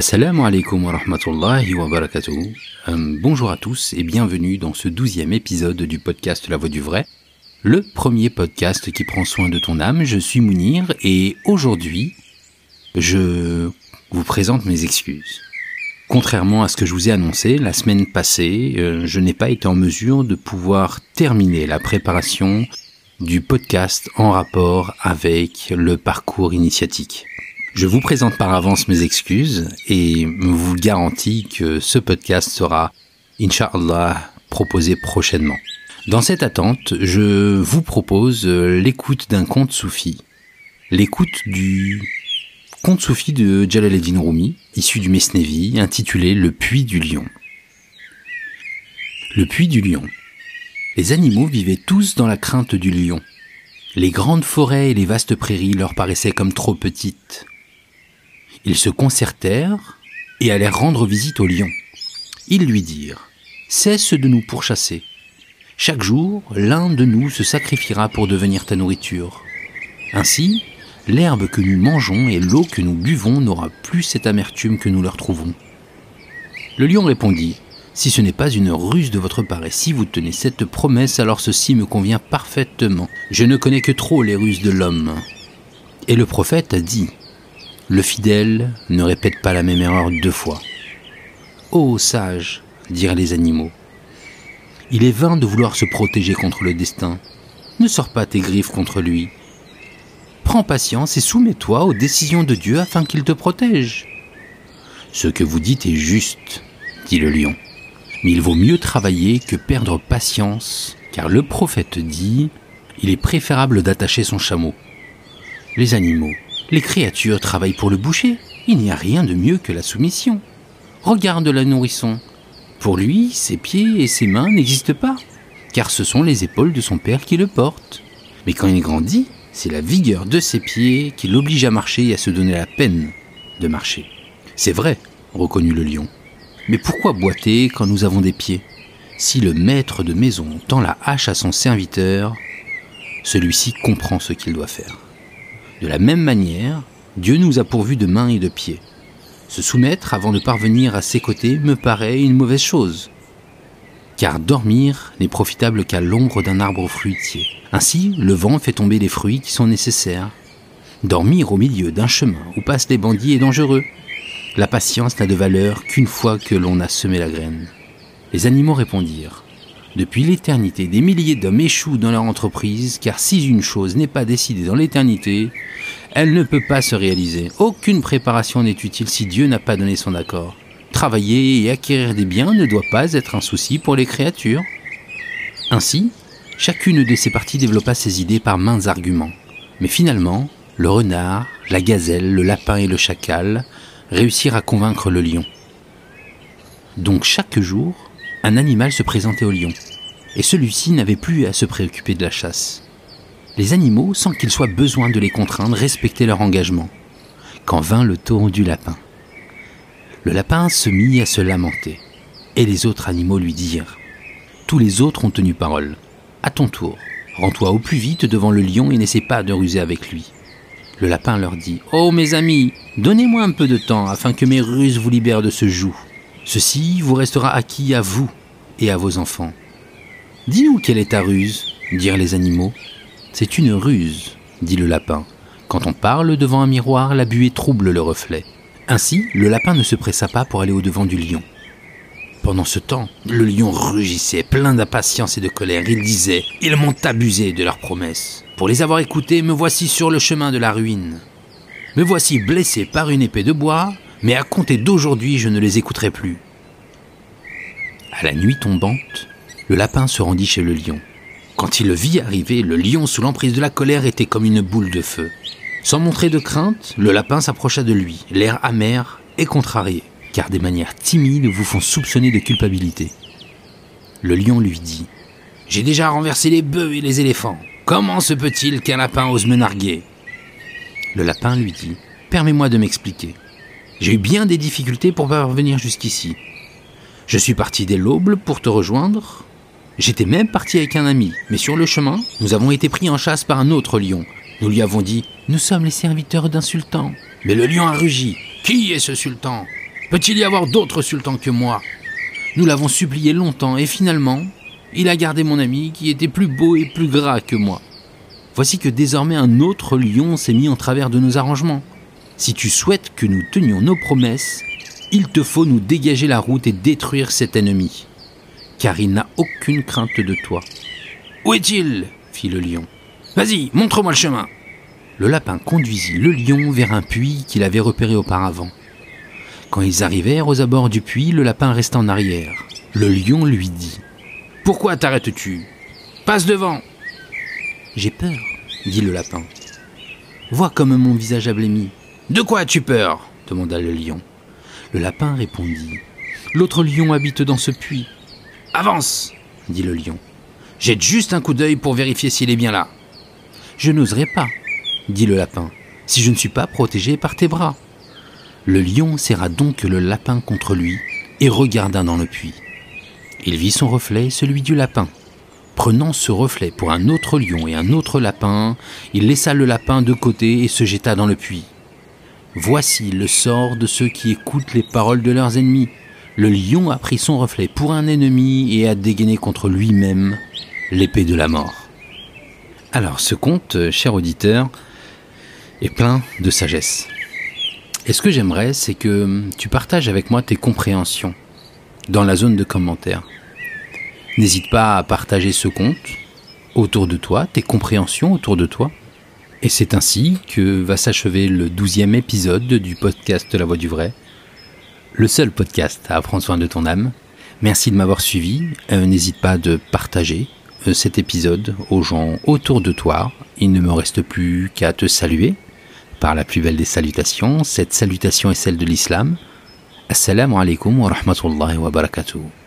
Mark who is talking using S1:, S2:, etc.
S1: Assalamu alaikum wa rahmatullahi wa barakatuh. Euh, bonjour à tous et bienvenue dans ce douzième épisode du podcast La Voix du Vrai, le premier podcast qui prend soin de ton âme. Je suis Mounir et aujourd'hui, je vous présente mes excuses. Contrairement à ce que je vous ai annoncé la semaine passée, euh, je n'ai pas été en mesure de pouvoir terminer la préparation du podcast en rapport avec le parcours initiatique. Je vous présente par avance mes excuses et vous garantis que ce podcast sera, Inch'Allah, proposé prochainement. Dans cette attente, je vous propose l'écoute d'un conte soufi. L'écoute du conte soufi de Jalaluddin Rumi, issu du Mesnevi, intitulé Le puits du lion. Le puits du lion. Les animaux vivaient tous dans la crainte du lion. Les grandes forêts et les vastes prairies leur paraissaient comme trop petites. Ils se concertèrent et allèrent rendre visite au lion. Ils lui dirent Cesse de nous pourchasser. Chaque jour, l'un de nous se sacrifiera pour devenir ta nourriture. Ainsi, l'herbe que nous mangeons et l'eau que nous buvons n'aura plus cette amertume que nous leur trouvons. Le lion répondit Si ce n'est pas une ruse de votre part et si vous tenez cette promesse, alors ceci me convient parfaitement. Je ne connais que trop les ruses de l'homme. Et le prophète a dit le fidèle ne répète pas la même erreur deux fois. Ô sage, dirent les animaux, il est vain de vouloir se protéger contre le destin. Ne sors pas tes griffes contre lui. Prends patience et soumets-toi aux décisions de Dieu afin qu'il te protège. Ce que vous dites est juste, dit le lion. Mais il vaut mieux travailler que perdre patience, car le prophète dit, il est préférable d'attacher son chameau. Les animaux, les créatures travaillent pour le boucher. Il n'y a rien de mieux que la soumission. Regarde la nourrisson. Pour lui, ses pieds et ses mains n'existent pas, car ce sont les épaules de son père qui le portent. Mais quand il grandit, c'est la vigueur de ses pieds qui l'oblige à marcher et à se donner la peine de marcher. C'est vrai, reconnut le lion. Mais pourquoi boiter quand nous avons des pieds? Si le maître de maison tend la hache à son serviteur, celui-ci comprend ce qu'il doit faire. De la même manière, Dieu nous a pourvus de mains et de pieds. Se soumettre avant de parvenir à ses côtés me paraît une mauvaise chose. Car dormir n'est profitable qu'à l'ombre d'un arbre fruitier. Ainsi, le vent fait tomber les fruits qui sont nécessaires. Dormir au milieu d'un chemin où passent les bandits est dangereux. La patience n'a de valeur qu'une fois que l'on a semé la graine. Les animaux répondirent depuis l'éternité, des milliers d'hommes échouent dans leur entreprise, car si une chose n'est pas décidée dans l'éternité, elle ne peut pas se réaliser. Aucune préparation n'est utile si Dieu n'a pas donné son accord. Travailler et acquérir des biens ne doit pas être un souci pour les créatures. Ainsi, chacune de ces parties développa ses idées par mains arguments. Mais finalement, le renard, la gazelle, le lapin et le chacal réussirent à convaincre le lion. Donc chaque jour, un animal se présentait au lion, et celui-ci n'avait plus à se préoccuper de la chasse. Les animaux, sans qu'il soit besoin de les contraindre, respectaient leur engagement. Quand vint le tour du lapin. Le lapin se mit à se lamenter, et les autres animaux lui dirent Tous les autres ont tenu parole. À ton tour, rends-toi au plus vite devant le lion et n'essaie pas de ruser avec lui. Le lapin leur dit Oh mes amis, donnez-moi un peu de temps afin que mes ruses vous libèrent de ce joug. Ceci vous restera acquis à vous et à vos enfants. Dis-nous quelle est ta ruse dirent les animaux. C'est une ruse, dit le lapin. Quand on parle devant un miroir, la buée trouble le reflet. Ainsi, le lapin ne se pressa pas pour aller au-devant du lion. Pendant ce temps, le lion rugissait, plein d'impatience et de colère. Il disait Ils m'ont abusé de leurs promesses. Pour les avoir écoutés, me voici sur le chemin de la ruine. Me voici blessé par une épée de bois, mais à compter d'aujourd'hui, je ne les écouterai plus. À la nuit tombante, le lapin se rendit chez le lion. Quand il le vit arriver, le lion, sous l'emprise de la colère, était comme une boule de feu. Sans montrer de crainte, le lapin s'approcha de lui, l'air amer et contrarié, car des manières timides vous font soupçonner de culpabilité. Le lion lui dit J'ai déjà renversé les bœufs et les éléphants. Comment se peut-il qu'un lapin ose me narguer? Le lapin lui dit Permets-moi de m'expliquer. J'ai eu bien des difficultés pour parvenir jusqu'ici. Je suis parti dès l'aube pour te rejoindre. J'étais même parti avec un ami, mais sur le chemin, nous avons été pris en chasse par un autre lion. Nous lui avons dit Nous sommes les serviteurs d'un sultan. Mais le lion a rugi Qui est ce sultan? Peut-il y avoir d'autres sultans que moi? Nous l'avons supplié longtemps et finalement, il a gardé mon ami qui était plus beau et plus gras que moi. Voici que désormais un autre lion s'est mis en travers de nos arrangements. Si tu souhaites que nous tenions nos promesses, il te faut nous dégager la route et détruire cet ennemi, car il n'a aucune crainte de toi. Où est-il? fit le lion. Vas-y, montre-moi le chemin. Le lapin conduisit le lion vers un puits qu'il avait repéré auparavant. Quand ils arrivèrent aux abords du puits, le lapin resta en arrière. Le lion lui dit Pourquoi t'arrêtes-tu? Passe devant J'ai peur, dit le lapin. Vois comme mon visage a blêmi. De quoi as-tu peur? demanda le lion. Le lapin répondit L'autre lion habite dans ce puits. Avance dit le lion. Jette juste un coup d'œil pour vérifier s'il est bien là. Je n'oserai pas, dit le lapin, si je ne suis pas protégé par tes bras. Le lion serra donc le lapin contre lui et regarda dans le puits. Il vit son reflet, celui du lapin. Prenant ce reflet pour un autre lion et un autre lapin, il laissa le lapin de côté et se jeta dans le puits. Voici le sort de ceux qui écoutent les paroles de leurs ennemis. Le lion a pris son reflet pour un ennemi et a dégainé contre lui-même l'épée de la mort. Alors ce conte, cher auditeur, est plein de sagesse. Et ce que j'aimerais, c'est que tu partages avec moi tes compréhensions dans la zone de commentaires. N'hésite pas à partager ce conte autour de toi, tes compréhensions autour de toi. Et c'est ainsi que va s'achever le douzième épisode du podcast La Voix du Vrai, le seul podcast à prendre soin de ton âme. Merci de m'avoir suivi. Euh, n'hésite pas de partager euh, cet épisode aux gens autour de toi. Il ne me reste plus qu'à te saluer par la plus belle des salutations. Cette salutation est celle de l'islam. Assalamu alaikum wa rahmatullahi wa barakatuh.